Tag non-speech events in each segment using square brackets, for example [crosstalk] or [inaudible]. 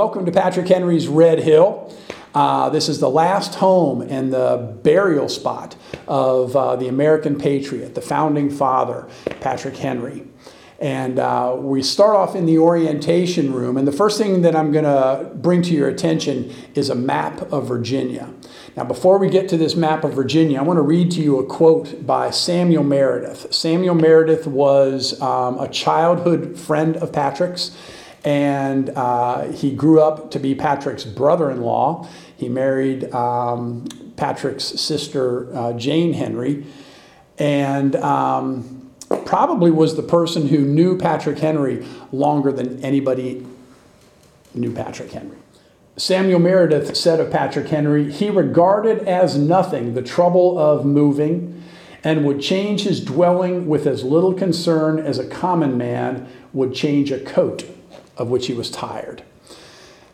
welcome to Patrick Henry's Red Hill. Uh, this is the last home and the burial spot of uh, the American patriot, the founding father, Patrick Henry. And uh, we start off in the orientation room. And the first thing that I'm going to bring to your attention is a map of Virginia. Now, before we get to this map of Virginia, I want to read to you a quote by Samuel Meredith. Samuel Meredith was um, a childhood friend of Patrick's, and uh, he grew up to be Patrick's brother in law. He married um, Patrick's sister, uh, Jane Henry, and um, probably was the person who knew Patrick Henry longer than anybody knew Patrick Henry. Samuel Meredith said of Patrick Henry, he regarded as nothing the trouble of moving and would change his dwelling with as little concern as a common man would change a coat of which he was tired.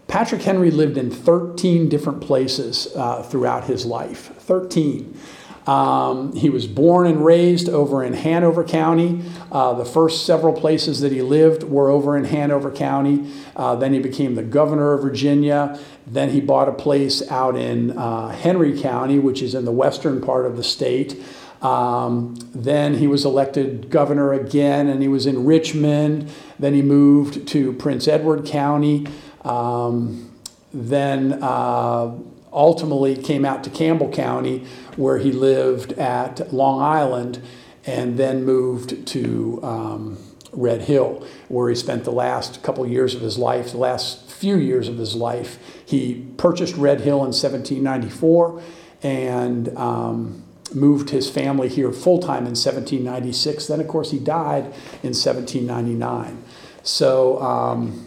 Patrick Henry lived in 13 different places uh, throughout his life. 13. Um, he was born and raised over in Hanover County. Uh, the first several places that he lived were over in Hanover County. Uh, then he became the governor of Virginia. Then he bought a place out in uh, Henry County, which is in the western part of the state. Um, then he was elected governor again, and he was in Richmond. Then he moved to Prince Edward County. Um, then uh, ultimately came out to Campbell County, where he lived at Long Island, and then moved to um, Red Hill, where he spent the last couple years of his life, the last few years of his life. He purchased Red Hill in 1794 and um, moved his family here full time in 1796. Then, of course, he died in 1799. So, um,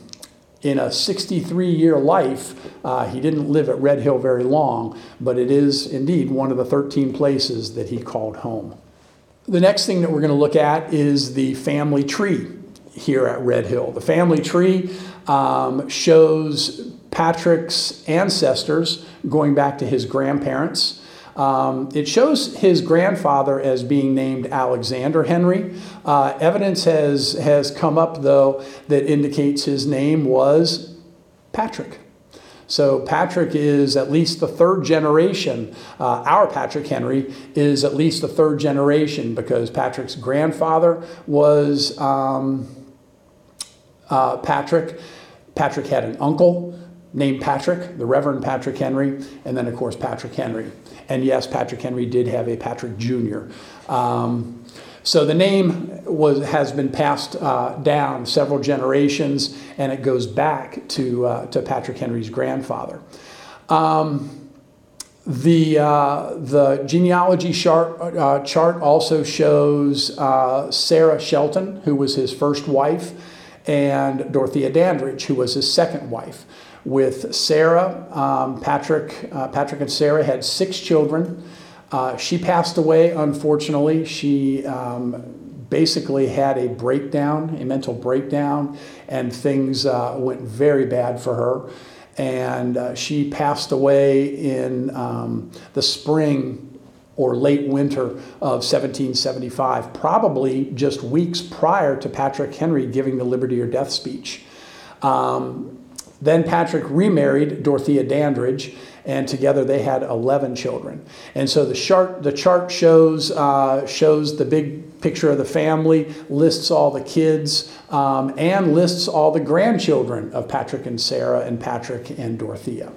in a 63 year life, uh, he didn't live at Red Hill very long, but it is indeed one of the 13 places that he called home. The next thing that we're going to look at is the family tree here at Red Hill. The family tree um, shows Patrick's ancestors going back to his grandparents. Um, it shows his grandfather as being named Alexander Henry. Uh, evidence has, has come up, though, that indicates his name was Patrick. So Patrick is at least the third generation. Uh, our Patrick Henry is at least the third generation because Patrick's grandfather was um, uh, Patrick. Patrick had an uncle named Patrick, the Reverend Patrick Henry, and then, of course, Patrick Henry. And yes, Patrick Henry did have a Patrick Jr. Um, so the name was, has been passed uh, down several generations, and it goes back to, uh, to Patrick Henry's grandfather. Um, the, uh, the genealogy chart, uh, chart also shows uh, Sarah Shelton, who was his first wife, and Dorothea Dandridge, who was his second wife with Sarah. Um, Patrick, uh, Patrick and Sarah had six children. Uh, she passed away, unfortunately. She um, basically had a breakdown, a mental breakdown, and things uh, went very bad for her. And uh, she passed away in um, the spring or late winter of 1775, probably just weeks prior to Patrick Henry giving the Liberty or Death speech. Um, then Patrick remarried Dorothea Dandridge, and together they had 11 children. And so the chart, the chart shows, uh, shows the big picture of the family, lists all the kids, um, and lists all the grandchildren of Patrick and Sarah, and Patrick and Dorothea.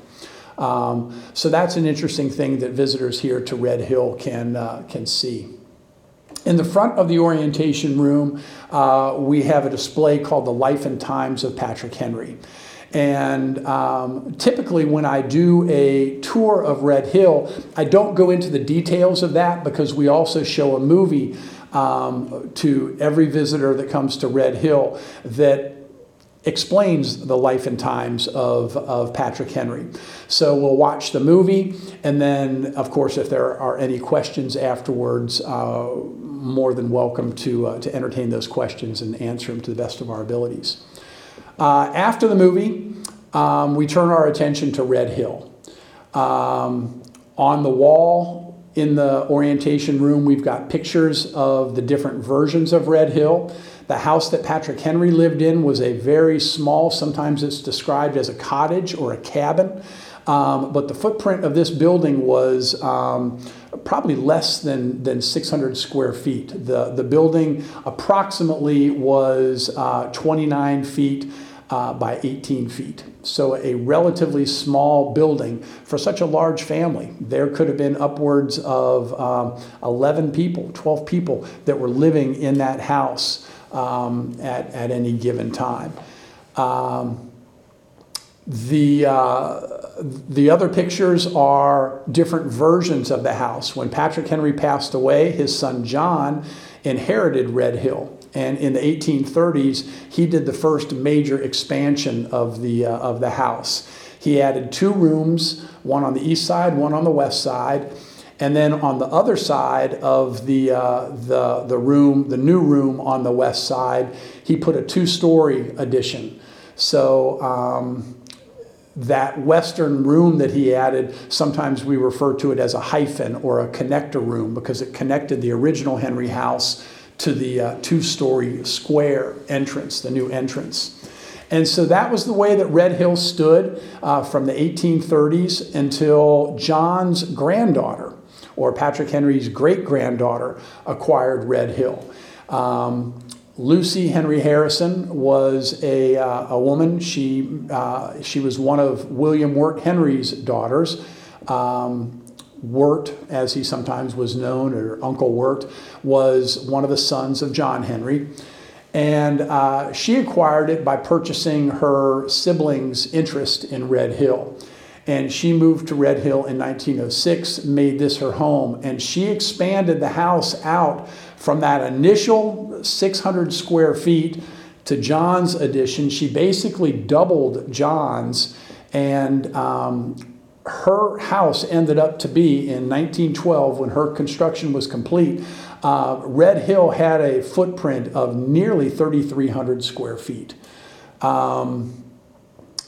Um, so that's an interesting thing that visitors here to Red Hill can, uh, can see. In the front of the orientation room, uh, we have a display called The Life and Times of Patrick Henry. And um, typically, when I do a tour of Red Hill, I don't go into the details of that because we also show a movie um, to every visitor that comes to Red Hill that explains the life and times of, of Patrick Henry. So we'll watch the movie, and then, of course, if there are any questions afterwards, uh, more than welcome to, uh, to entertain those questions and answer them to the best of our abilities. Uh, after the movie, um, we turn our attention to Red Hill. Um, on the wall in the orientation room, we've got pictures of the different versions of Red Hill. The house that Patrick Henry lived in was a very small, sometimes it's described as a cottage or a cabin. Um, but the footprint of this building was um, probably less than, than 600 square feet. The, the building approximately was uh, 29 feet uh, by 18 feet. So, a relatively small building for such a large family. There could have been upwards of um, 11 people, 12 people that were living in that house um, at, at any given time. Um, the, uh, the other pictures are different versions of the house. When Patrick Henry passed away, his son John inherited Red Hill. And in the 1830s, he did the first major expansion of the, uh, of the house. He added two rooms, one on the east side, one on the west side. And then on the other side of the, uh, the, the room, the new room on the west side, he put a two story addition. So um, that western room that he added, sometimes we refer to it as a hyphen or a connector room because it connected the original Henry house to the uh, two story square entrance, the new entrance. And so that was the way that Red Hill stood uh, from the 1830s until John's granddaughter, or Patrick Henry's great granddaughter, acquired Red Hill. Um, Lucy Henry Harrison was a, uh, a woman. She, uh, she was one of William Wirt Henry's daughters. Um, Wirt, as he sometimes was known, or Uncle Wirt, was one of the sons of John Henry. And uh, she acquired it by purchasing her siblings' interest in Red Hill. And she moved to Red Hill in 1906, made this her home, and she expanded the house out from that initial 600 square feet to John's addition. She basically doubled John's, and um, her house ended up to be in 1912 when her construction was complete. Uh, Red Hill had a footprint of nearly 3,300 square feet. Um,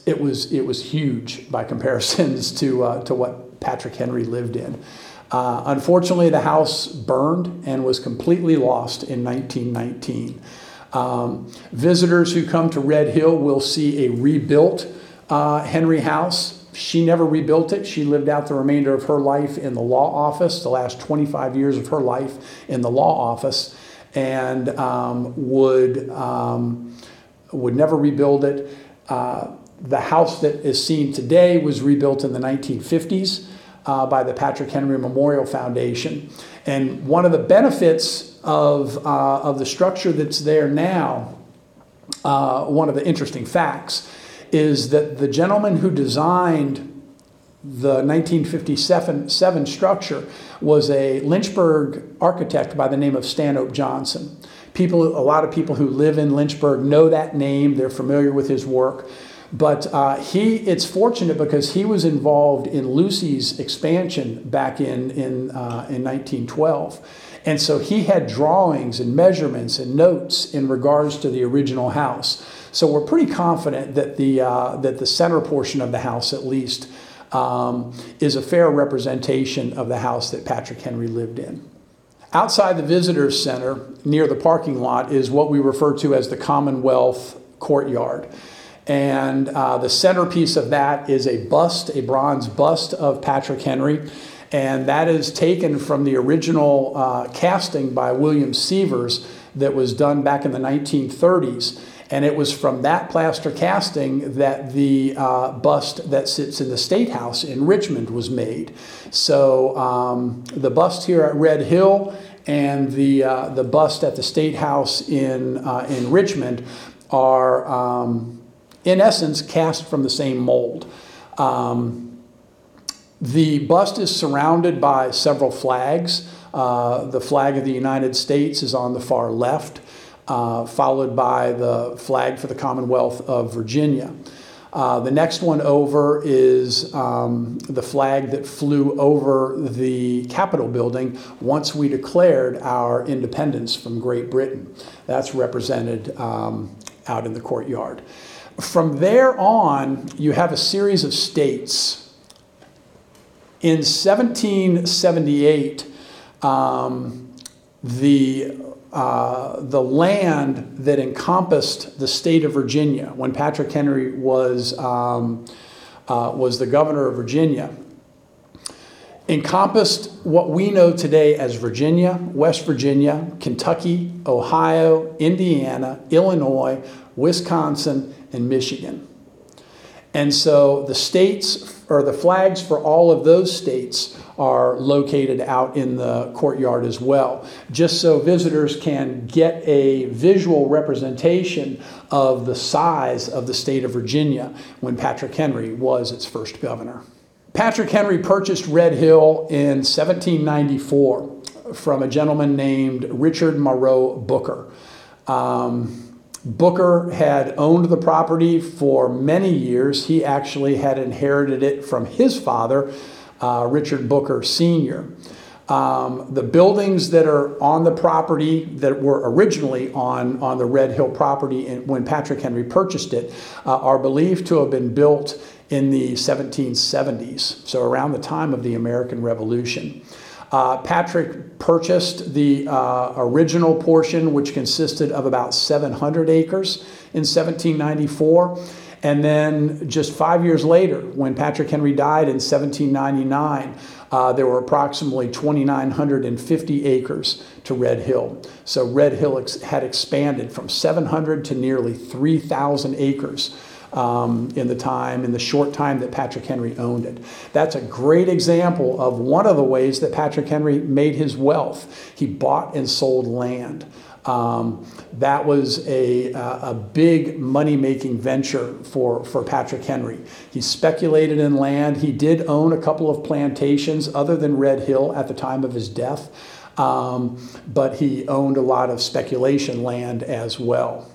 it was it was huge by [laughs] comparisons to uh, to what Patrick Henry lived in. Uh, unfortunately, the house burned and was completely lost in 1919. Um, visitors who come to Red Hill will see a rebuilt uh, Henry house she never rebuilt it. She lived out the remainder of her life in the law office, the last 25 years of her life in the law office, and um, would, um, would never rebuild it. Uh, the house that is seen today was rebuilt in the 1950s uh, by the Patrick Henry Memorial Foundation. And one of the benefits of, uh, of the structure that's there now, uh, one of the interesting facts, is that the gentleman who designed the 1957 structure was a Lynchburg architect by the name of Stanhope Johnson. People, a lot of people who live in Lynchburg know that name. They're familiar with his work. But uh, he, it's fortunate because he was involved in Lucy's expansion back in, in, uh, in 1912. And so he had drawings and measurements and notes in regards to the original house. So we're pretty confident that the, uh, that the center portion of the house, at least, um, is a fair representation of the house that Patrick Henry lived in. Outside the Visitors Center, near the parking lot, is what we refer to as the Commonwealth Courtyard. And uh, the centerpiece of that is a bust, a bronze bust of Patrick Henry. And that is taken from the original uh, casting by William Sievers that was done back in the 1930s. And it was from that plaster casting that the uh, bust that sits in the State House in Richmond was made. So um, the bust here at Red Hill and the, uh, the bust at the State House in, uh, in Richmond are, um, in essence, cast from the same mold. Um, the bust is surrounded by several flags. Uh, the flag of the United States is on the far left uh, followed by the flag for the Commonwealth of Virginia. Uh, the next one over is um, the flag that flew over the Capitol building once we declared our independence from Great Britain. That's represented um, out in the courtyard. From there on, you have a series of states. In 1778, um, the uh, the land that encompassed the state of Virginia when Patrick Henry was, um, uh, was the governor of Virginia encompassed what we know today as Virginia, West Virginia, Kentucky, Ohio, Indiana, Illinois, Wisconsin, and Michigan. And so the states, or the flags for all of those states, are located out in the courtyard as well, just so visitors can get a visual representation of the size of the state of Virginia when Patrick Henry was its first governor. Patrick Henry purchased Red Hill in 1794 from a gentleman named Richard Moreau Booker. Um, Booker had owned the property for many years. He actually had inherited it from his father, uh, Richard Booker Sr. Um, the buildings that are on the property that were originally on, on the Red Hill property when Patrick Henry purchased it uh, are believed to have been built in the 1770s, so around the time of the American Revolution. Uh, Patrick purchased the uh, original portion, which consisted of about 700 acres in 1794. And then just five years later, when Patrick Henry died in 1799, uh, there were approximately 2,950 acres to Red Hill. So Red Hill ex- had expanded from 700 to nearly 3,000 acres um, in the time, in the short time that Patrick Henry owned it. That's a great example of one of the ways that Patrick Henry made his wealth. He bought and sold land. Um, that was a, a big money making venture for, for Patrick Henry. He speculated in land. He did own a couple of plantations other than Red Hill at the time of his death, um, but he owned a lot of speculation land as well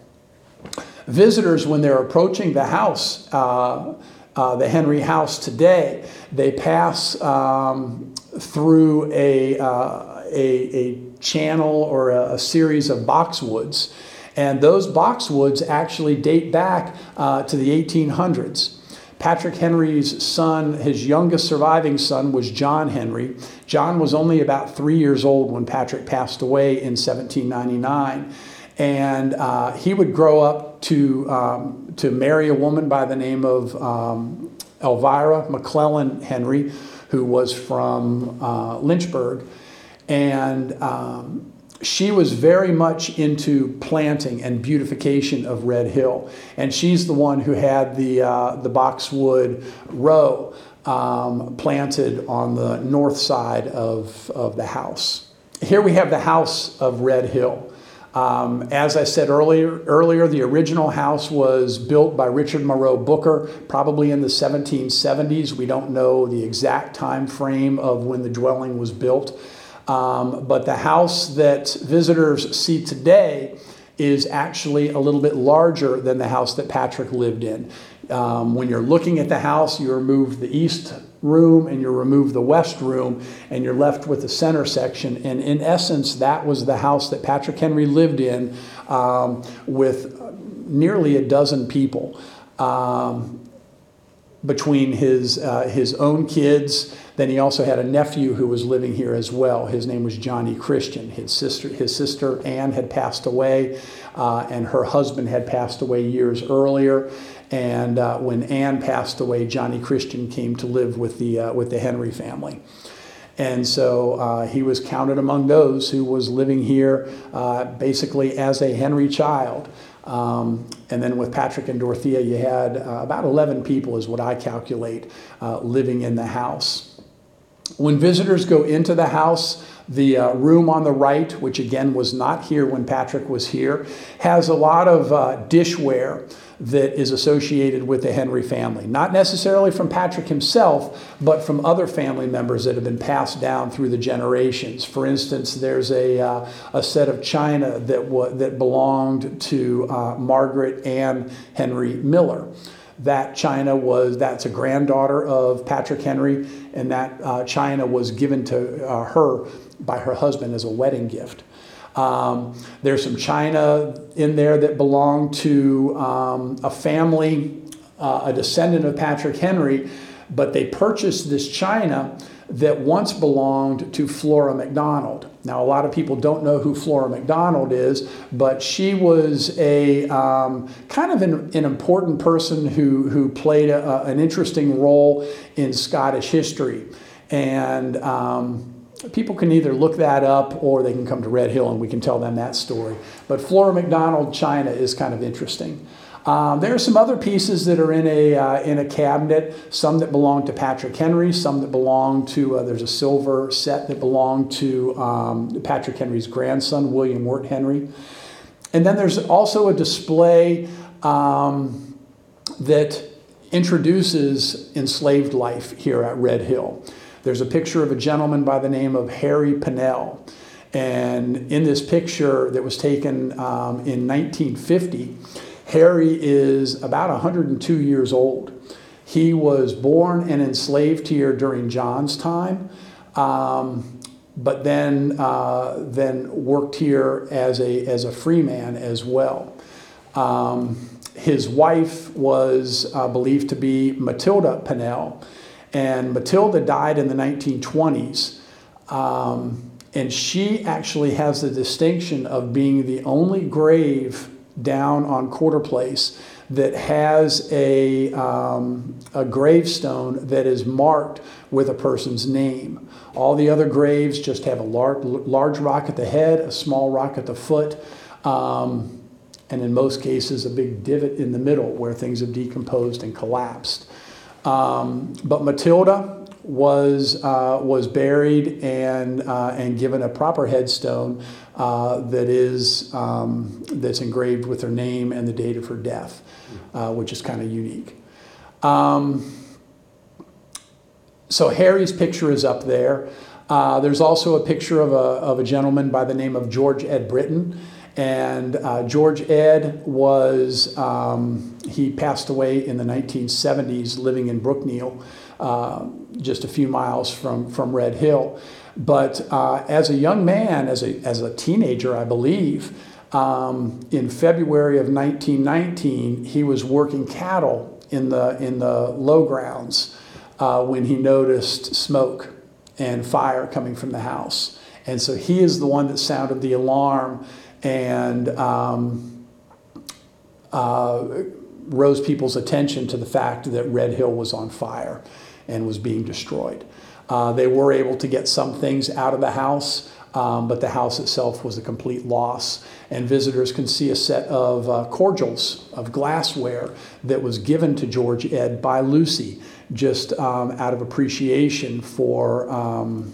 visitors, when they're approaching the house, uh, uh, the Henry House today, they pass um, through a, uh, a, a, channel or a, a, series of boxwoods. And those boxwoods actually date back uh, to the 1800s. Patrick Henry's son, his youngest surviving son, was John Henry. John was only about three years old when Patrick passed away in 1799. And uh, he would grow up to, um, to marry a woman by the name of um, Elvira McClellan Henry, who was from uh, Lynchburg. And um, she was very much into planting and beautification of Red Hill. And she's the one who had the, uh, the boxwood row um, planted on the north side of, of the house. Here we have the house of Red Hill. Um, as I said earlier, earlier, the original house was built by Richard Moreau Booker, probably in the 1770s. We don't know the exact time frame of when the dwelling was built. Um, but the house that visitors see today is actually a little bit larger than the house that Patrick lived in. Um, when you're looking at the house, you remove the east room and you remove the west room and you're left with the center section. And in essence, that was the house that Patrick Henry lived in um, with nearly a dozen people. Um, between his, uh, his own kids. Then he also had a nephew who was living here as well. His name was Johnny Christian. His sister, his sister Anne had passed away, uh, and her husband had passed away years earlier. And uh, when Anne passed away, Johnny Christian came to live with the, uh, with the Henry family. And so uh, he was counted among those who was living here uh, basically as a Henry child. Um, and then with Patrick and Dorothea, you had uh, about 11 people, is what I calculate, uh, living in the house. When visitors go into the house, the uh, room on the right, which again was not here when Patrick was here, has a lot of uh, dishware that is associated with the Henry family. Not necessarily from Patrick himself, but from other family members that have been passed down through the generations. For instance, there's a, uh, a set of china that, w- that belonged to uh, Margaret Ann Henry Miller. That china was, that's a granddaughter of Patrick Henry, and that uh, china was given to uh, her by her husband as a wedding gift. Um, there's some china in there that belonged to um, a family, uh, a descendant of Patrick Henry, but they purchased this china that once belonged to Flora MacDonald. Now, a lot of people don't know who Flora MacDonald is, but she was a um, kind of an, an, important person who, who played a, an interesting role in Scottish history. And um, people can either look that up or they can come to Red Hill and we can tell them that story. But Flora MacDonald, China is kind of interesting. Um, there are some other pieces that are in a, uh, in a cabinet, some that belong to Patrick Henry, some that belong to, uh, there's a silver set that belonged to um, Patrick Henry's grandson, William Wirt Henry. And then there's also a display um, that introduces enslaved life here at Red Hill. There's a picture of a gentleman by the name of Harry Pennell. And in this picture that was taken um, in 1950, Harry is about 102 years old. He was born and enslaved here during John's time, um, but then, uh, then worked here as a, as a free man as well. Um, his wife was uh, believed to be Matilda Pennell, and Matilda died in the 1920s. Um, and she actually has the distinction of being the only grave down on Quarter Place that has a, um, a gravestone that is marked with a person's name. All the other graves just have a large, large rock at the head, a small rock at the foot, um, and in most cases, a big divot in the middle where things have decomposed and collapsed. Um, but Matilda was, uh, was buried and, uh, and given a proper headstone uh, that is, um, that's engraved with her name and the date of her death, uh, which is kind of unique. Um, so Harry's picture is up there. Uh, there's also a picture of a, of a gentleman by the name of George Ed Britton. And uh, George Ed was, um, he passed away in the 1970s living in Brookneal, uh, just a few miles from, from Red Hill. But uh, as a young man, as a, as a teenager, I believe, um, in February of 1919, he was working cattle in the, in the low grounds uh, when he noticed smoke and fire coming from the house. And so he is the one that sounded the alarm and um, uh, rose people's attention to the fact that Red Hill was on fire and was being destroyed. Uh, they were able to get some things out of the house, um, but the house itself was a complete loss. And visitors can see a set of uh, cordials of glassware that was given to George Ed by Lucy, just um, out of appreciation for um,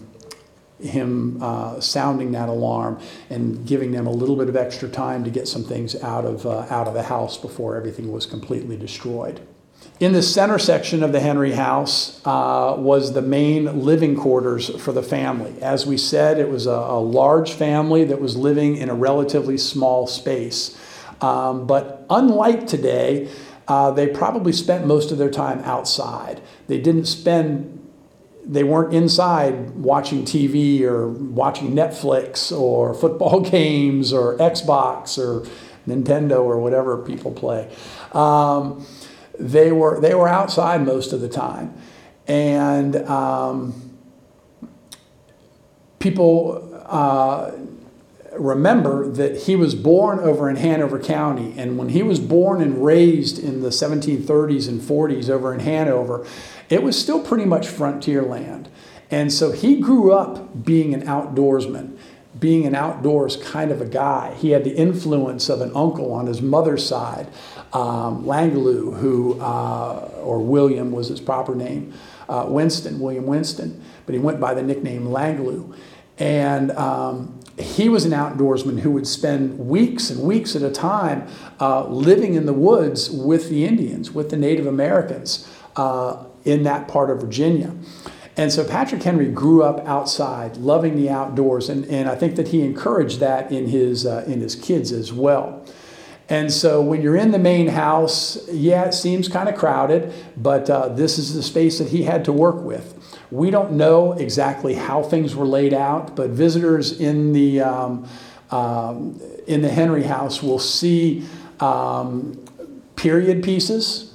him uh, sounding that alarm and giving them a little bit of extra time to get some things out of, uh, out of the house before everything was completely destroyed. In the center section of the Henry house uh, was the main living quarters for the family. As we said, it was a, a large family that was living in a relatively small space. Um, but unlike today, uh, they probably spent most of their time outside. They didn't spend they weren't inside watching TV or watching Netflix or [laughs] football games or Xbox or Nintendo or whatever people play. Um, they were they were outside most of the time, and um, people uh, remember that he was born over in Hanover County, and when he was born and raised in the 1730s and 40s over in Hanover, it was still pretty much frontier land. And so he grew up being an outdoorsman, being an outdoors kind of a guy. He had the influence of an uncle on his mother's side, um, Langloo, who, uh, or William was his proper name, uh, Winston, William Winston, but he went by the nickname Langloo. And um, he was an outdoorsman who would spend weeks and weeks at a time uh, living in the woods with the Indians, with the Native Americans. Uh, in that part of Virginia. And so Patrick Henry grew up outside, loving the outdoors, and, and I think that he encouraged that in his, uh, in his kids as well. And so when you're in the main house, yeah, it seems kind of crowded, but uh, this is the space that he had to work with. We don't know exactly how things were laid out, but visitors in the, um, um, in the Henry house will see um, period pieces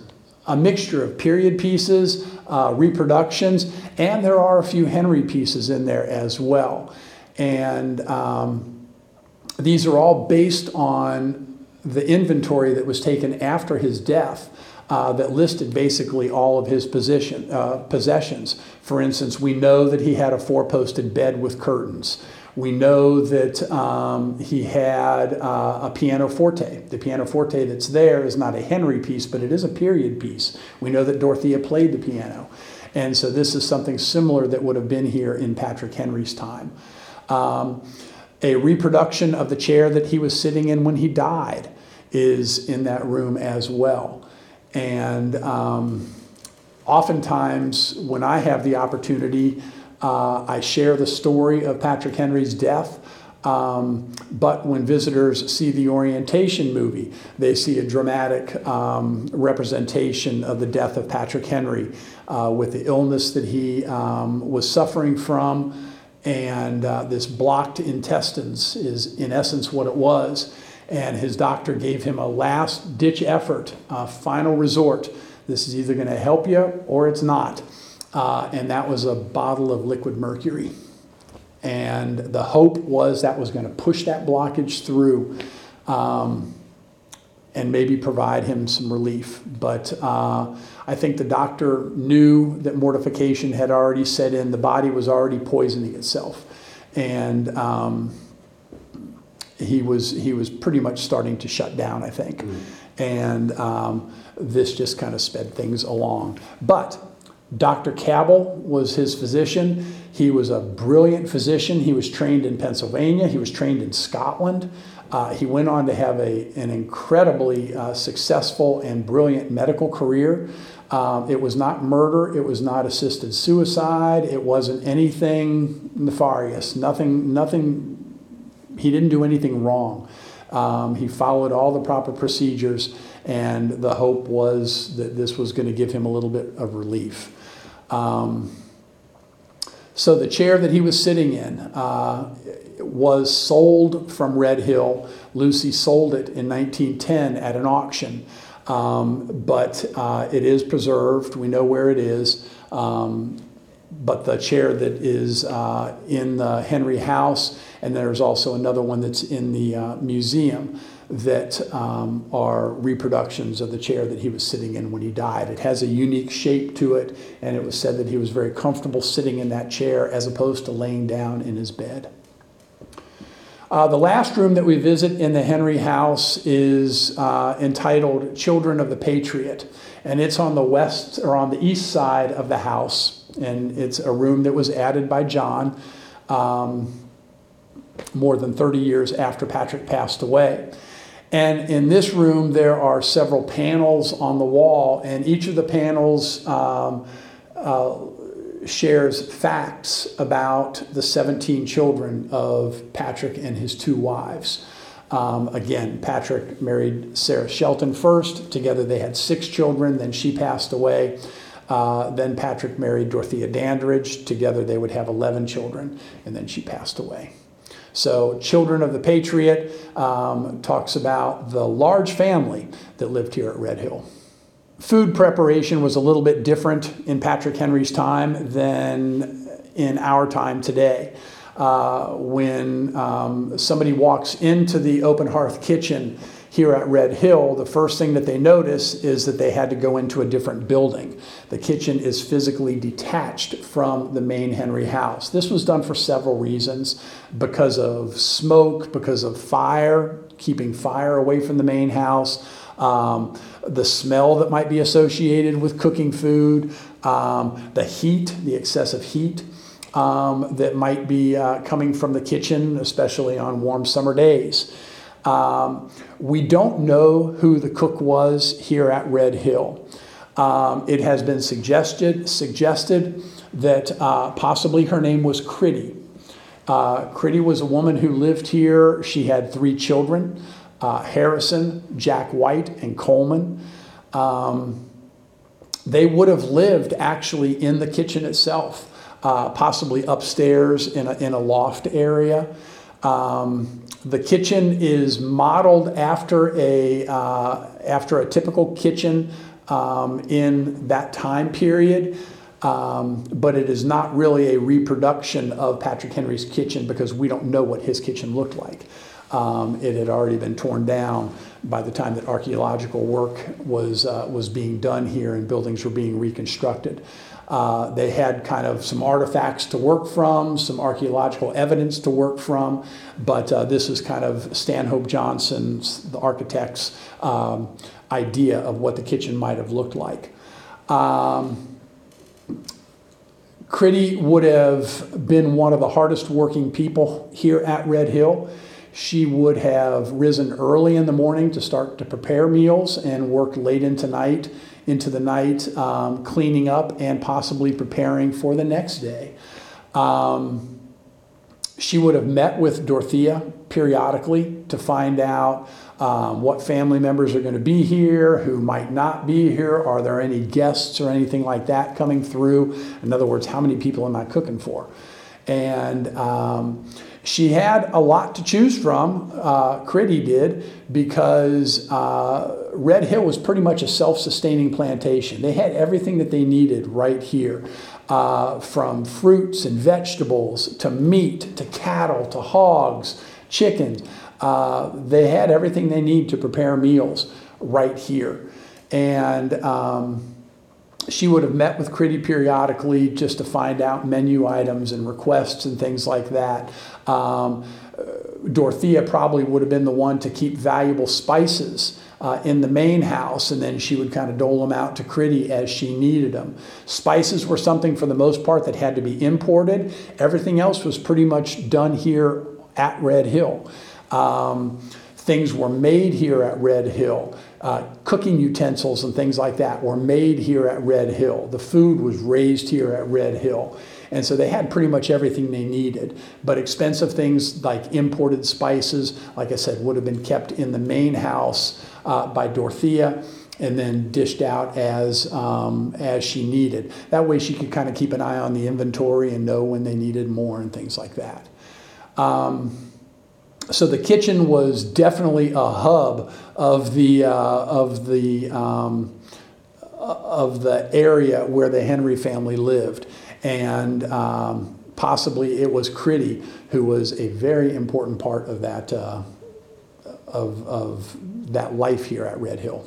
a mixture of period pieces, uh, reproductions, and there are a few Henry pieces in there as well. And um, these are all based on the inventory that was taken after his death. Uh, that listed basically all of his position, uh, possessions. For instance, we know that he had a four posted bed with curtains. We know that um, he had uh, a pianoforte. The pianoforte that's there is not a Henry piece, but it is a period piece. We know that Dorothea played the piano. And so this is something similar that would have been here in Patrick Henry's time. Um, a reproduction of the chair that he was sitting in when he died is in that room as well. And um, oftentimes, when I have the opportunity, uh, I share the story of Patrick Henry's death. Um, but when visitors see the orientation movie, they see a dramatic um, representation of the death of Patrick Henry uh, with the illness that he um, was suffering from. And uh, this blocked intestines is, in essence, what it was. And his doctor gave him a last ditch effort, a final resort. This is either going to help you or it's not uh, and that was a bottle of liquid mercury. And the hope was that was going to push that blockage through um, and maybe provide him some relief. But uh, I think the doctor knew that mortification had already set in, the body was already poisoning itself. And um, he was he was pretty much starting to shut down, I think, mm. and um, this just kind of sped things along. But Dr. Cabell was his physician. He was a brilliant physician. He was trained in Pennsylvania, he was trained in Scotland. Uh, he went on to have a, an incredibly uh, successful and brilliant medical career. Um, it was not murder, it was not assisted suicide, it wasn't anything nefarious, nothing, nothing, he didn't do anything wrong. Um, he followed all the proper procedures, and the hope was that this was going to give him a little bit of relief. Um, so the chair that he was sitting in uh, was sold from Red Hill. Lucy sold it in 1910 at an auction, um, but uh, it is preserved. We know where it is. Um, but the chair that is uh, in the Henry House, and there's also another one that's in the uh, museum that um, are reproductions of the chair that he was sitting in when he died. It has a unique shape to it, and it was said that he was very comfortable sitting in that chair as opposed to laying down in his bed. Uh, the last room that we visit in the Henry House is uh, entitled Children of the Patriot, and it's on the west or on the east side of the house, and it's a room that was added by John. Um, more than 30 years after Patrick passed away. And in this room, there are several panels on the wall, and each of the panels um, uh, shares facts about the 17 children of Patrick and his two wives. Um, again, Patrick married Sarah Shelton first. Together they had six children, then she passed away. Uh, then Patrick married Dorothea Dandridge. Together they would have 11 children, and then she passed away. So, Children of the Patriot um, talks about the large family that lived here at Red Hill. Food preparation was a little bit different in Patrick Henry's time than in our time today. Uh, when um, somebody walks into the open hearth kitchen, here at Red Hill, the first thing that they notice is that they had to go into a different building. The kitchen is physically detached from the main Henry house. This was done for several reasons because of smoke, because of fire, keeping fire away from the main house. Um, the smell that might be associated with cooking food, um, the heat, the excessive heat um, that might be uh, coming from the kitchen, especially on warm summer days. Um, we don't know who the cook was here at Red Hill. Um, it has been suggested, suggested that uh, possibly her name was Critty. Uh, Critty was a woman who lived here. She had three children uh, Harrison, Jack White, and Coleman. Um, they would have lived actually in the kitchen itself, uh, possibly upstairs in a, in a loft area. Um, the kitchen is modeled after a, uh, after a typical kitchen um, in that time period. Um, but it is not really a reproduction of Patrick Henry's kitchen because we don't know what his kitchen looked like. Um, it had already been torn down by the time that archaeological work was, uh, was being done here and buildings were being reconstructed. Uh, they had kind of some artifacts to work from, some archaeological evidence to work from, but uh, this is kind of Stanhope Johnson's, the architect's, um, idea of what the kitchen might have looked like. Um, Critty would have been one of the hardest working people here at Red Hill. She would have risen early in the morning to start to prepare meals and worked late into night, into the night, um, cleaning up and possibly preparing for the next day. Um, she would have met with Dorothea periodically to find out um, what family members are going to be here, who might not be here, are there any guests or anything like that coming through? In other words, how many people am I cooking for? And um, she had a lot to choose from, uh, Critty did, because uh, Red Hill was pretty much a self sustaining plantation. They had everything that they needed right here. Uh, from fruits and vegetables to meat to cattle to hogs, chickens. Uh, they had everything they need to prepare meals right here. And um, she would have met with Critty periodically just to find out menu items and requests and things like that. Um, Dorothea probably would have been the one to keep valuable spices uh, in the main house, and then she would kind of dole them out to Critty as she needed them. Spices were something, for the most part, that had to be imported. Everything else was pretty much done here at Red Hill. Um, things were made here at Red Hill. Uh, cooking utensils and things like that were made here at Red Hill. The food was raised here at Red Hill. And so they had pretty much everything they needed. But expensive things like imported spices, like I said, would have been kept in the main house uh, by Dorothea and then dished out as um, as she needed. That way, she could kind of keep an eye on the inventory and know when they needed more and things like that. Um, so the kitchen was definitely a hub of the uh, of the um, of the area where the Henry family lived, and um, possibly it was Critty who was a very important part of that uh, of of that life here at Red Hill.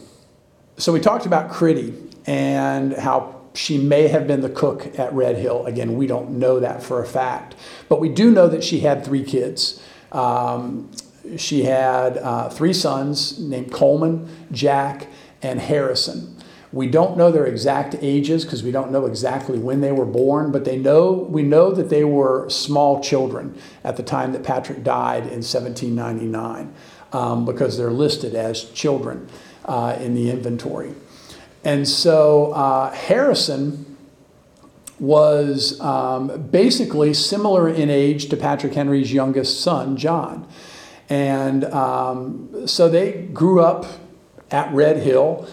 So we talked about Critty and how she may have been the cook at Red Hill. Again, we don't know that for a fact, but we do know that she had three kids. Um, she had uh, three sons named Coleman, Jack, and Harrison. We don't know their exact ages because we don't know exactly when they were born, but they know we know that they were small children at the time that Patrick died in 1799 um, because they're listed as children uh, in the inventory. And so uh, Harrison was um, basically similar in age to Patrick Henry's youngest son, John. And um, so they grew up at Red Hill.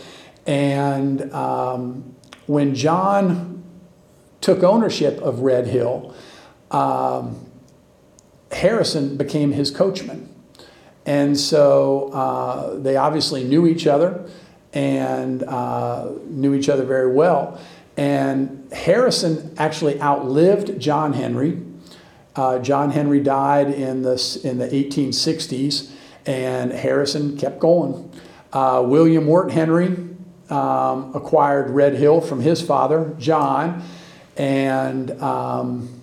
And um, when John took ownership of Red Hill, um, Harrison became his coachman. And so uh, they obviously knew each other and uh, knew each other very well. And Harrison actually outlived John Henry. Uh, John Henry died in the, in the 1860s, and Harrison kept going. Uh, William Wirt Henry um, acquired Red Hill from his father, John, and um,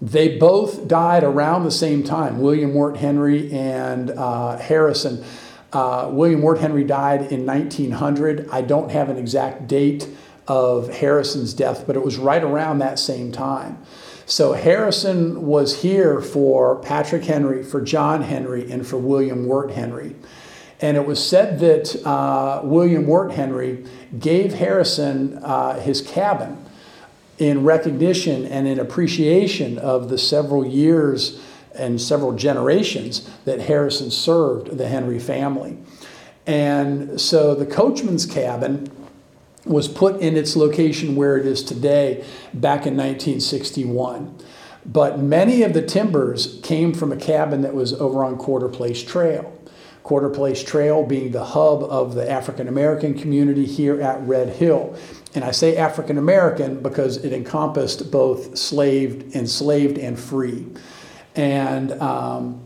they both died around the same time, William Wirt Henry and uh, Harrison. Uh, William Wirt Henry died in 1900. I don't have an exact date of Harrison's death, but it was right around that same time. So Harrison was here for Patrick Henry, for John Henry, and for William Wirt Henry. And it was said that uh, William Wirt Henry gave Harrison uh, his cabin in recognition and in appreciation of the several years and several generations that Harrison served the Henry family. And so the coachman's cabin was put in its location where it is today back in 1961. But many of the timbers came from a cabin that was over on Quarter Place Trail. Quarter Place Trail being the hub of the African American community here at Red Hill. And I say African American because it encompassed both slaved, enslaved, and free. And um,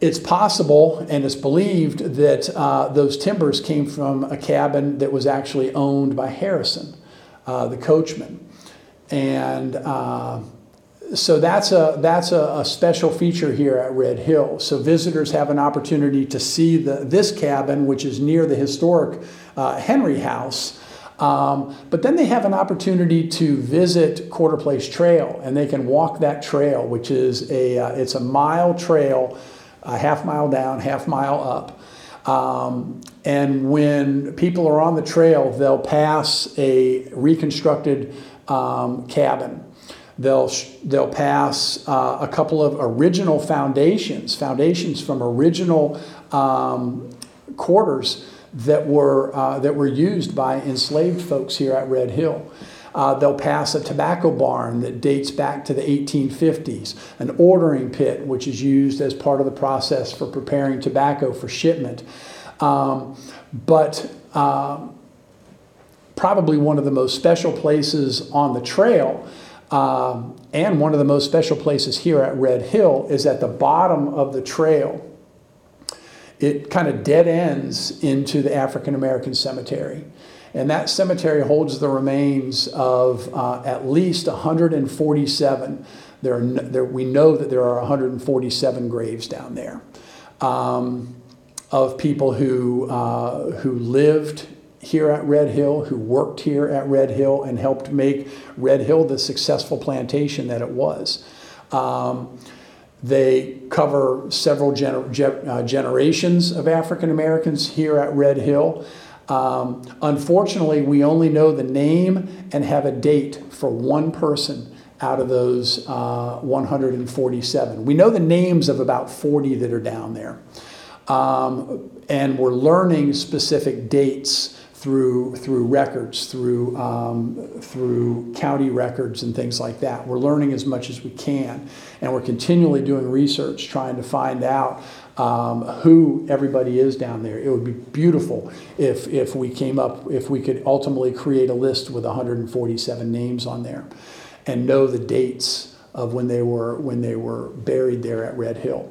it's possible and it's believed that uh, those timbers came from a cabin that was actually owned by Harrison, uh, the coachman. And uh, so that's a that's a, a, special feature here at Red Hill. So visitors have an opportunity to see the, this cabin, which is near the historic uh, Henry House. Um, but then they have an opportunity to visit Quarter Place Trail, and they can walk that trail, which is a uh, it's a mile trail a half mile down, half mile up. Um, and when people are on the trail, they'll pass a reconstructed um, cabin. They'll, they'll pass uh, a couple of original foundations, foundations from original um, quarters that were, uh, that were used by enslaved folks here at Red Hill. Uh, they'll pass a tobacco barn that dates back to the 1850s, an ordering pit, which is used as part of the process for preparing tobacco for shipment. Um, but uh, probably one of the most special places on the trail. Um, and one of the most special places here at Red Hill is at the bottom of the trail. It kind of dead ends into the African American cemetery. And that cemetery holds the remains of uh, at least 147. There are, there, we know that there are 147 graves down there um, of people who, uh, who lived here at Red Hill, who worked here at Red Hill, and helped make Red Hill the successful plantation that it was. Um, they cover several gener- ge- uh, generations of African Americans here at Red Hill. Um, unfortunately, we only know the name and have a date for one person out of those uh, 147. We know the names of about 40 that are down there. Um, and we're learning specific dates through through records, through um, through county records and things like that. We're learning as much as we can, and we're continually doing research, trying to find out um, who everybody is down there. It would be beautiful if if we came up if we could ultimately create a list with 147 names on there, and know the dates of when they were when they were buried there at Red Hill.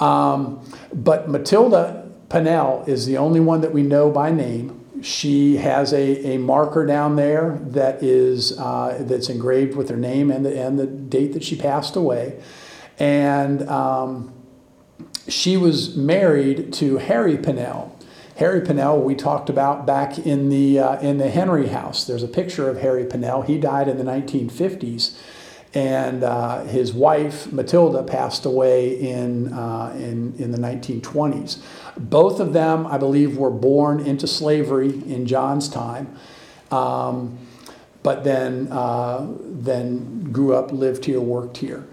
Um, but Matilda Pennell is the only one that we know by name she has a, a marker down there that is uh, that's engraved with her name and the, and the date that she passed away. And um, she was married to Harry Pennell. Harry Pennell, we talked about back in the, uh, in the Henry house. There's a picture of Harry Pennell. He died in the 1950s and uh, his wife Matilda passed away in, uh, in, in the 1920s. Both of them, I believe, were born into slavery in John's time, um, but then, uh, then grew up, lived here, worked here.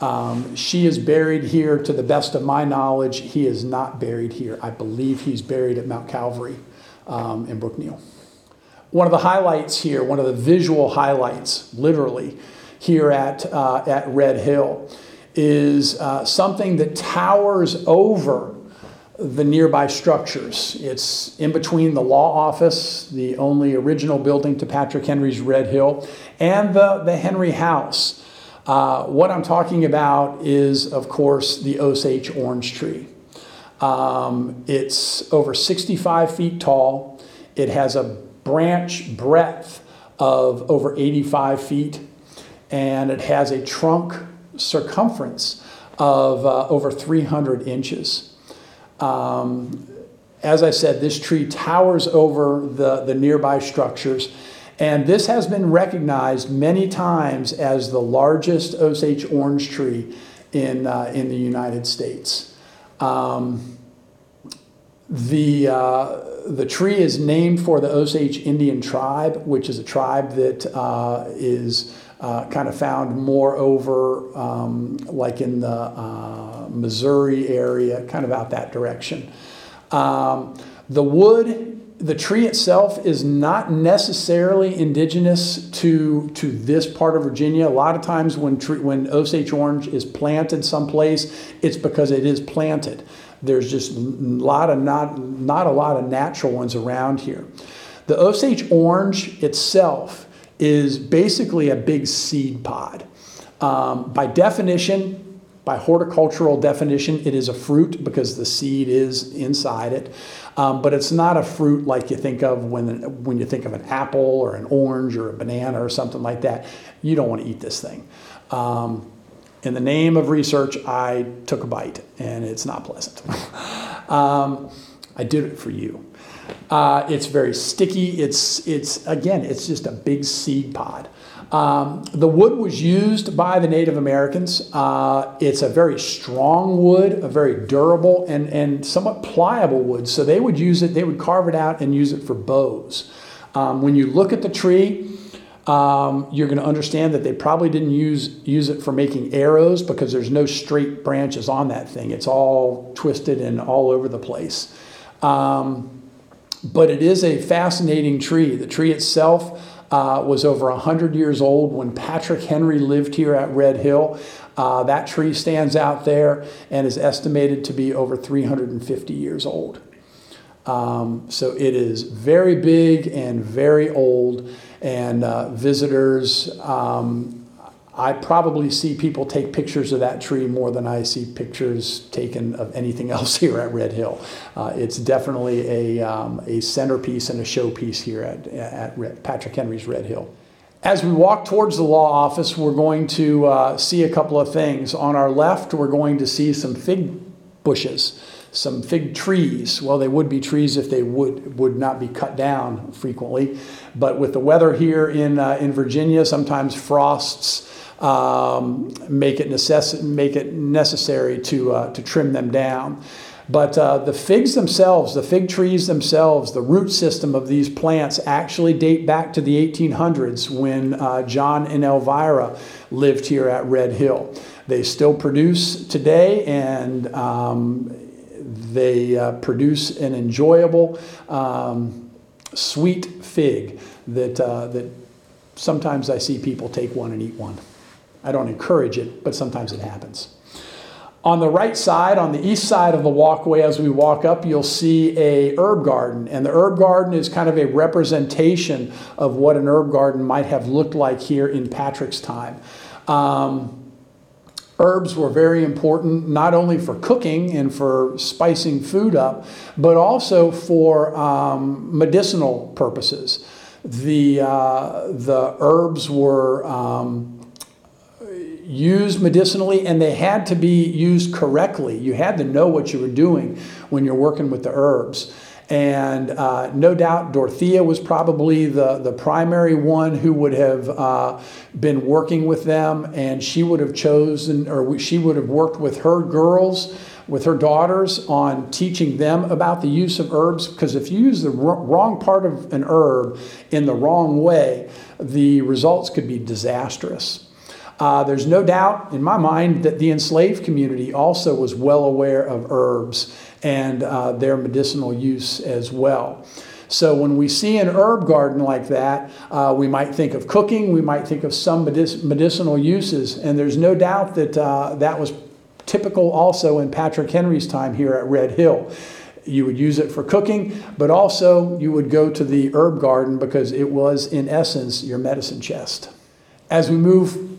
Um, she is buried here, to the best of my knowledge. He is not buried here. I believe he's buried at Mount Calvary um, in Brookneal. One of the highlights here, one of the visual highlights, literally, here at, uh, at Red Hill is uh, something that towers over the nearby structures. It's in between the law office, the only original building to Patrick Henry's Red Hill, and the, the Henry House. Uh, what I'm talking about is, of course, the Osage orange tree. Um, it's over 65 feet tall. It has a branch breadth of over 85 feet and it has a trunk circumference of uh, over 300 inches. Um, as I said, this tree towers over the, the nearby structures, and this has been recognized many times as the largest Osage orange tree in, uh, in the United States. Um, the, uh, the tree is named for the Osage Indian tribe, which is a tribe that uh, is uh, kind of found more over um, like in the uh, Missouri area, kind of out that direction. Um, the wood, the tree itself is not necessarily indigenous to, to this part of Virginia. A lot of times when, tree, when Osage orange is planted someplace, it's because it is planted. There's just a lot of not, not a lot of natural ones around here. The Osage orange itself is basically a big seed pod. Um, by definition, by horticultural definition, it is a fruit because the seed is inside it. Um, but it's not a fruit like you think of when, when you think of an apple or an orange or a banana or something like that. You don't want to eat this thing. Um, in the name of research, I took a bite and it's not pleasant. [laughs] um, I did it for you. Uh, it's very sticky. It's, it's, again, it's just a big seed pod. Um, the wood was used by the Native Americans. Uh, it's a very strong wood, a very durable and, and somewhat pliable wood. So they would use it, they would carve it out and use it for bows. Um, when you look at the tree, um, you're going to understand that they probably didn't use, use it for making arrows because there's no straight branches on that thing. It's all twisted and all over the place. Um, but it is a fascinating tree. The tree itself uh, was over 100 years old when Patrick Henry lived here at Red Hill. Uh, that tree stands out there and is estimated to be over 350 years old. Um, so it is very big and very old, and uh, visitors um, I probably see people take pictures of that tree more than I see pictures taken of anything [laughs] else here at Red Hill. Uh, it's definitely a, um, a centerpiece and a showpiece here at, at Red, Patrick Henry's Red Hill. As we walk towards the law office, we're going to uh, see a couple of things. On our left, we're going to see some fig bushes, some fig trees. Well, they would be trees if they would, would not be cut down frequently. But with the weather here in, uh, in Virginia, sometimes frosts um, make, it necess- make it necessary to, uh, to trim them down. But uh, the figs themselves, the fig trees themselves, the root system of these plants actually date back to the 1800s when uh, John and Elvira lived here at Red Hill. They still produce today and um, they uh, produce an enjoyable, um, sweet fig that, uh, that sometimes I see people take one and eat one. I don't encourage it, but sometimes it happens. On the right side, on the east side of the walkway, as we walk up, you'll see a herb garden. And the herb garden is kind of a representation of what an herb garden might have looked like here in Patrick's time. Um, herbs were very important not only for cooking and for spicing food up, but also for um, medicinal purposes. The, uh, the herbs were. Um, used medicinally and they had to be used correctly. You had to know what you were doing when you're working with the herbs. And uh, no doubt Dorothea was probably the, the primary one who would have uh, been working with them, and she would have chosen, or she would have worked with her girls, with her daughters, on teaching them about the use of herbs. Because if you use the wrong part of an herb in the wrong way, the results could be disastrous. Uh, there's no doubt in my mind that the enslaved community also was well aware of herbs and uh, their medicinal use as well. So when we see an herb garden like that, uh, we might think of cooking, we might think of some medic- medicinal uses, and there's no doubt that uh, that was typical also in Patrick Henry's time here at Red Hill. You would use it for cooking, but also you would go to the herb garden because it was, in essence, your medicine chest. As we move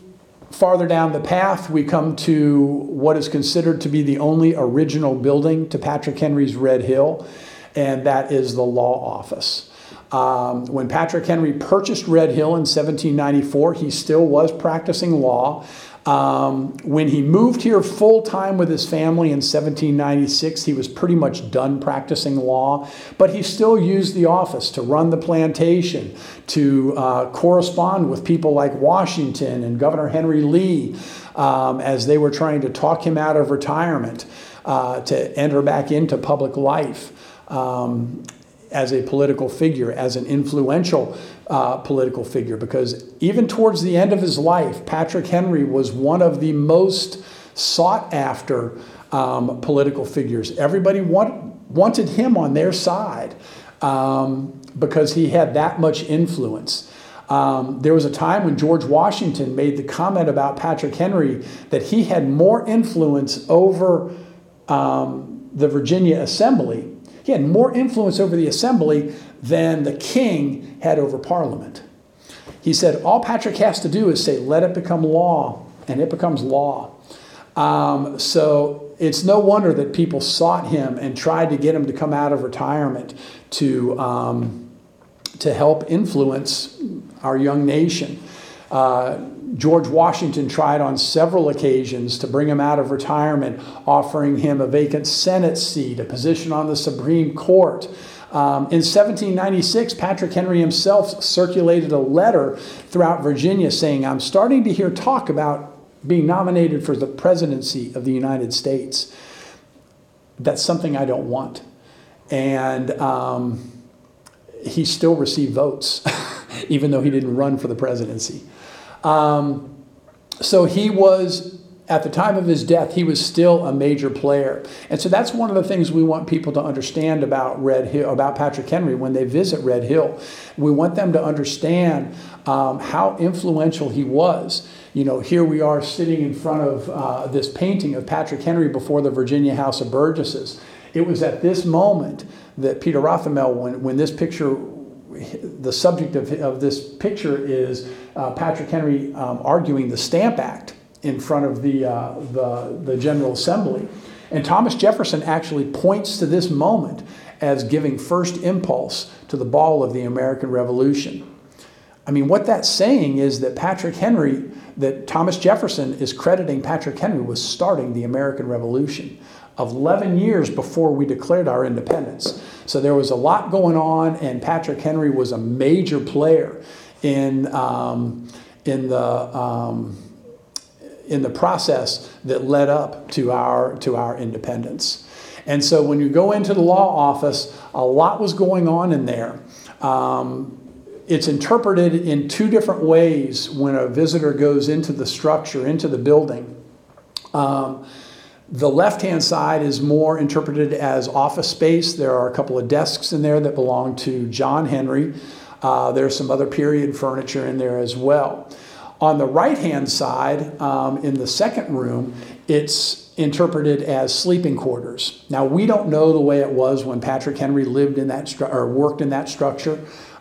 Farther down the path, we come to what is considered to be the only original building to Patrick Henry's Red Hill, and that is the law office. Um, when Patrick Henry purchased Red Hill in 1794, he still was practicing law. Um, when he moved here full time with his family in 1796, he was pretty much done practicing law, but he still used the office to run the plantation, to uh, correspond with people like Washington and Governor Henry Lee um, as they were trying to talk him out of retirement uh, to enter back into public life. Um, as a political figure, as an influential uh, political figure, because even towards the end of his life, Patrick Henry was one of the most sought after um, political figures. Everybody want, wanted him on their side um, because he had that much influence. Um, there was a time when George Washington made the comment about Patrick Henry that he had more influence over um, the Virginia Assembly he had more influence over the assembly than the king had over parliament. He said, All Patrick has to do is say, Let it become law, and it becomes law. Um, so it's no wonder that people sought him and tried to get him to come out of retirement to, um, to help influence our young nation. Uh, George Washington tried on several occasions to bring him out of retirement, offering him a vacant Senate seat, a position on the Supreme Court. Um, in 1796, Patrick Henry himself circulated a letter throughout Virginia saying, I'm starting to hear talk about being nominated for the presidency of the United States. That's something I don't want. And um, he still received votes, [laughs] even though he didn't run for the presidency. Um, so he was, at the time of his death, he was still a major player. And so that's one of the things we want people to understand about Red Hill, about Patrick Henry when they visit Red Hill. We want them to understand um, how influential he was. You know, here we are sitting in front of uh, this painting of Patrick Henry before the Virginia House of Burgesses. It was at this moment that Peter Rothermel, when, when this picture the subject of, of this picture is uh, Patrick Henry um, arguing the Stamp Act in front of the, uh, the, the General Assembly. And Thomas Jefferson actually points to this moment as giving first impulse to the ball of the American Revolution. I mean, what that's saying is that Patrick Henry, that Thomas Jefferson is crediting Patrick Henry with starting the American Revolution of 11 years before we declared our independence. So there was a lot going on, and Patrick Henry was a major player in, um, in, the, um, in the process that led up to our, to our independence. And so when you go into the law office, a lot was going on in there. Um, it's interpreted in two different ways when a visitor goes into the structure, into the building. Um, the left hand side is more interpreted as office space. There are a couple of desks in there that belong to John Henry. Uh, there's some other period furniture in there as well. On the right hand side, um, in the second room, it's interpreted as sleeping quarters. Now, we don't know the way it was when Patrick Henry lived in that stru- or worked in that structure.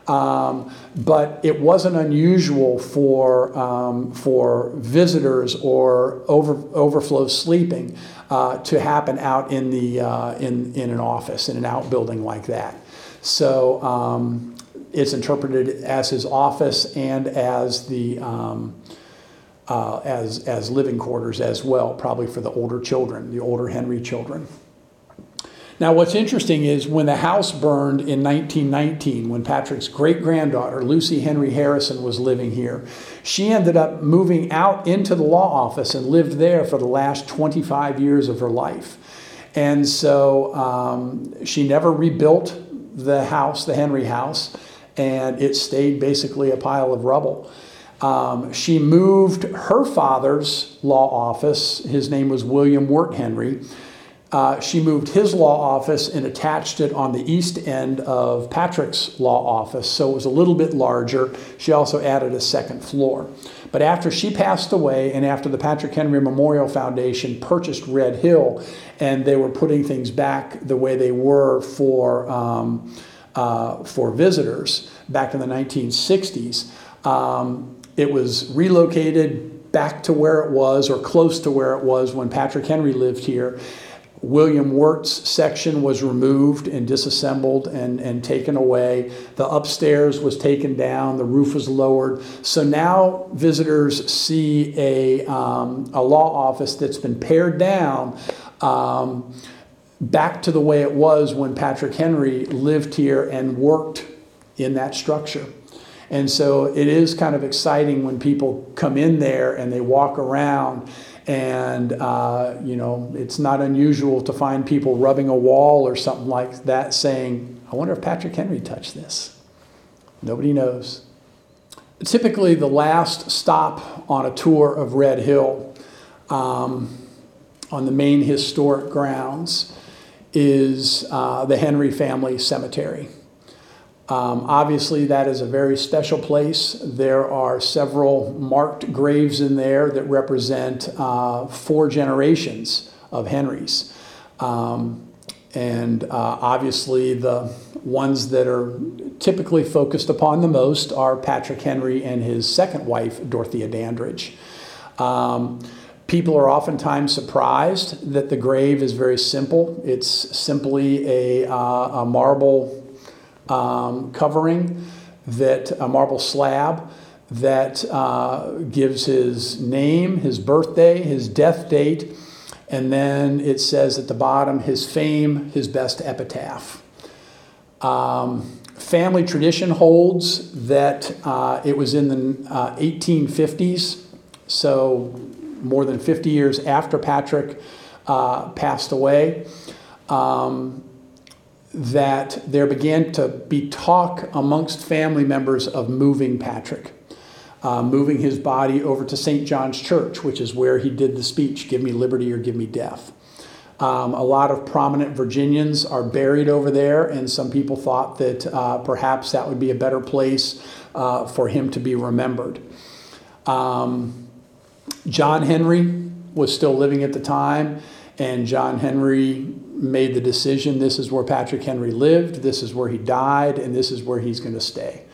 Um, but it wasn't unusual for, um, for visitors or over, overflow sleeping uh, to happen out in, the, uh, in, in an office, in an outbuilding like that. So um, it's interpreted as his office and as the um, uh, as, as living quarters as well, probably for the older children, the older Henry children. Now, what's interesting is when the house burned in 1919, when Patrick's great granddaughter, Lucy Henry Harrison, was living here, she ended up moving out into the law office and lived there for the last 25 years of her life. And so um, she never rebuilt the house, the Henry house, and it stayed basically a pile of rubble. Um, she moved her father's law office, his name was William Wirt Henry uh, she moved his law office and attached it on the east end of Patrick's law office, so it was a little bit larger. She also added a second floor. But after she passed away, and after the Patrick Henry Memorial Foundation purchased Red Hill, and they were putting things back the way they were for, um, uh, for visitors back in the 1960s, um, it was relocated back to where it was or close to where it was when Patrick Henry lived here. William Wirt's section was removed and disassembled and, and taken away. The upstairs was taken down, the roof was lowered. So now visitors see a, um, a law office that's been pared down um, back to the way it was when Patrick Henry lived here and worked in that structure. And so it is kind of exciting when people come in there and they walk around and, uh, you know, it's not unusual to find people rubbing a wall or something like that saying, I wonder if Patrick Henry touched this. Nobody knows. Typically, the last stop on a tour of Red Hill um, on the main historic grounds is uh, the Henry Family Cemetery. Um, obviously, that is a very special place. There are several marked graves in there that represent uh, four generations of Henrys. Um, And uh, obviously, the ones that are typically focused upon the most are Patrick Henry and his second wife, Dorothea Dandridge. Um, people are oftentimes surprised that the grave is very simple. It's simply a, uh, a marble um, covering, that a marble slab that uh, gives his name, his birthday, his death date, and then it says at the bottom his fame, his best epitaph. Um, family tradition holds that uh, it was in the uh, 1850s, so more than 50 years after Patrick uh, passed away, um, that there began to be talk amongst family members of moving Patrick uh, moving his body over to St. John's Church, which is where he did the speech, Give me liberty or give me death. Um, a lot of prominent Virginians are buried over there, and some people thought that uh, perhaps that would be a better place uh, for him to be remembered. Um, John Henry was still living at the time, and John Henry made the decision this is where Patrick Henry lived, this is where he died, and this is where he's going to stay.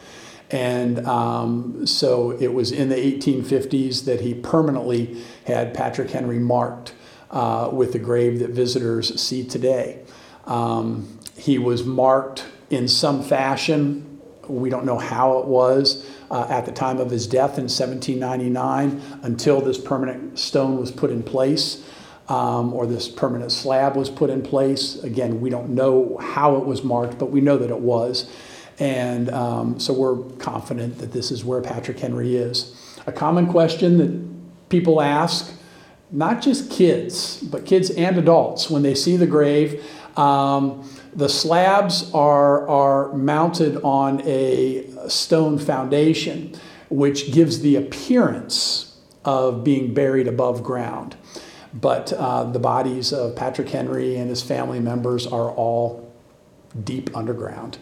And um, so it was in the 1850s that he permanently had Patrick Henry marked uh, with the grave that visitors see today. Um, he was marked in some fashion. We don't know how it was uh, at the time of his death in 1799 until this permanent stone was put in place. Um, or this permanent slab was put in place. Again, we don't know how it was marked, but we know that it was. And um, so we're confident that this is where Patrick Henry is. A common question that people ask, not just kids, but kids and adults, when they see the grave, um, the slabs are, are mounted on a stone foundation, which gives the appearance of being buried above ground. But uh, the bodies of Patrick Henry and his family members are all deep underground.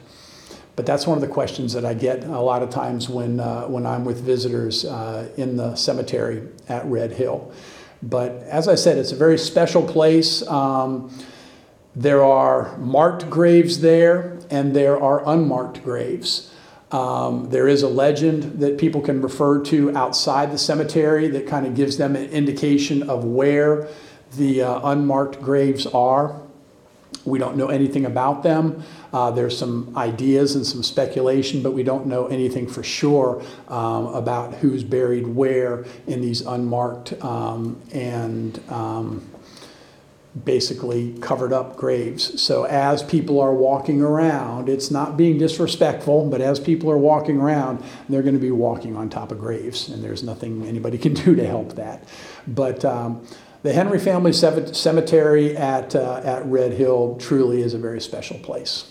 But that's one of the questions that I get a lot of times when, uh, when I'm with visitors uh, in the cemetery at Red Hill. But as I said, it's a very special place. Um, there are marked graves there, and there are unmarked graves. Um, there is a legend that people can refer to outside the cemetery that kind of gives them an indication of where the uh, unmarked graves are. We don't know anything about them. Uh, there's some ideas and some speculation, but we don't know anything for sure um, about who's buried where in these unmarked um, and um, basically covered up graves. So as people are walking around, it's not being disrespectful, but as people are walking around, they're going to be walking on top of graves, and there's nothing anybody [laughs] can do to help that. But um, the Henry Family Cemetery at, uh, at Red Hill truly is a very special place.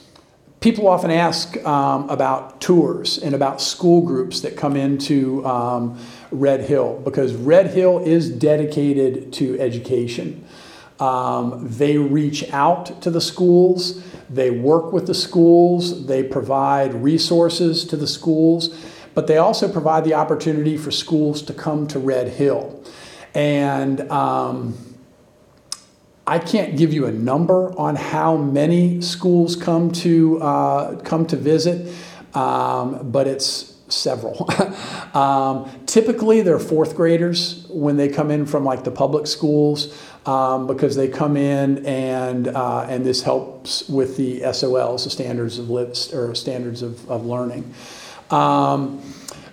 People often ask um, about tours and about school groups that come into um, Red Hill because Red Hill is dedicated to education. Um, they reach out to the schools, they work with the schools, they provide resources to the schools, but they also provide the opportunity for schools to come to Red Hill. And um, I can't give you a number on how many schools come to uh, come to visit, um, but it's several. [laughs] um, typically, they're fourth graders when they come in from like the public schools um, because they come in and uh, and this helps with the SOLs, the standards of lit- or standards of, of learning. Um,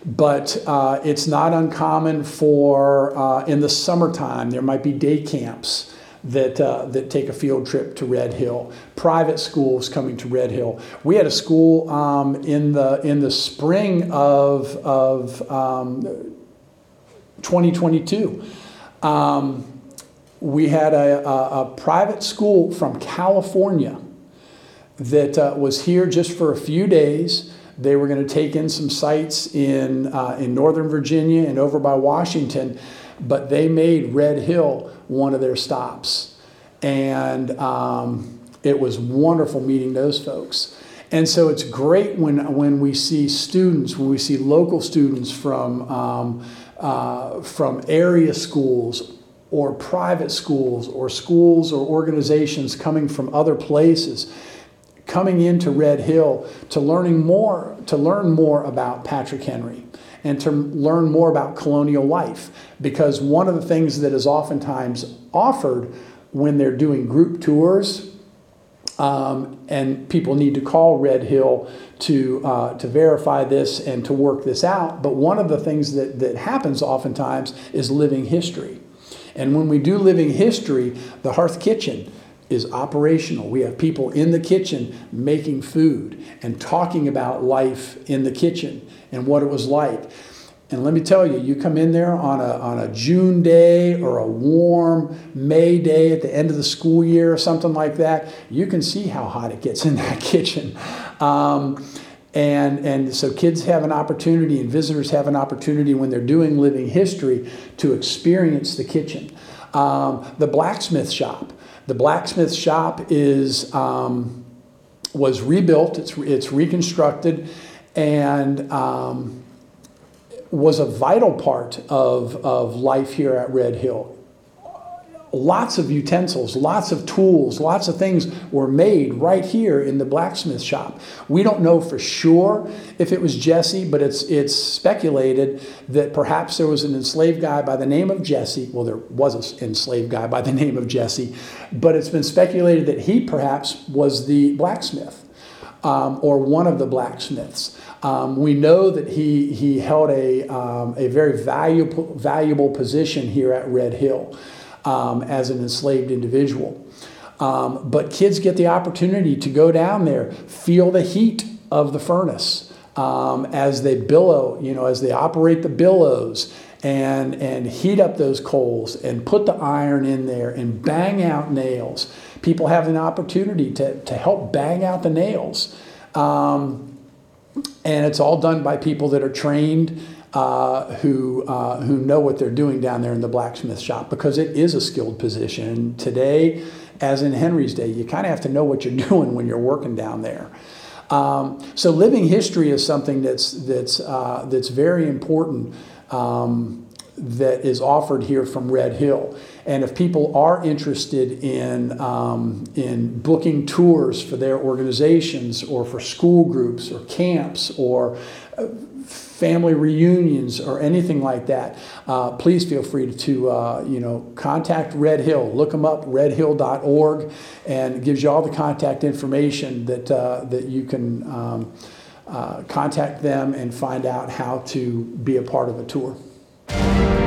but uh, it's not uncommon for uh, in the summertime there might be day camps that uh, that take a field trip to Red Hill. Private schools coming to Red Hill. We had a school um, in the in the spring of of um, 2022. Um, we had a, a, a, private school from California that uh, was here just for a few days they were going to take in some sites in, uh, in Northern Virginia and over by Washington, but they made Red Hill one of their stops. And um, it was wonderful meeting those folks. And so it's great when, when we see students, when we see local students from, um, uh, from area schools or private schools or schools or organizations coming from other places coming into Red Hill to learning more to learn more about Patrick Henry and to learn more about colonial life because one of the things that is oftentimes offered when they're doing group tours um, and people need to call Red Hill to, uh, to verify this and to work this out. But one of the things that, that happens oftentimes is living history. And when we do living history, the hearth kitchen is operational. We have people in the kitchen making food and talking about life in the kitchen and what it was like. And let me tell you, you come in there on a, on a June day or a warm May day at the end of the school year or something like that, you can see how hot it gets in that [laughs] kitchen. Um, and, and so kids have an opportunity and visitors have an opportunity when they're doing living history to experience the kitchen. Um, the blacksmith shop. The blacksmith shop is, um, was rebuilt, it's, it's reconstructed, and um, was a vital part of, of life here at Red Hill. Lots of utensils, lots of tools, lots of things were made right here in the blacksmith shop. We don't know for sure if it was Jesse, but it's, it's speculated that perhaps there was an enslaved guy by the name of Jesse. Well, there was an enslaved guy by the [laughs] name of Jesse, but it's been speculated that he perhaps was the blacksmith um, or one of the blacksmiths. Um, we know that he, he held a, um, a very valuable, valuable position here at Red Hill um, as an enslaved individual. Um, but kids get the opportunity to go down there, feel the heat of the furnace um, as they billow, you know, as they operate the billows and, and heat up those coals and put the iron in there and bang out nails. People have an opportunity to, to help bang out the nails. Um, and it's all done by people that are trained uh, who uh, who know what they're doing down there in the blacksmith shop because it is a skilled position today, as in Henry's day. You kind of have to know what you're [laughs] doing when you're working down there. Um, so living history is something that's that's uh, that's very important. Um, that is offered here from Red Hill. And if people are interested in, um, in booking tours for their organizations or for school groups or camps or uh, family reunions or anything like that, uh, please feel free to uh, you know contact Red Hill. Look them up, redhill.org, and it gives you all the contact information that uh, that you can um, uh, contact them and find out how to be a part of a tour. Thank you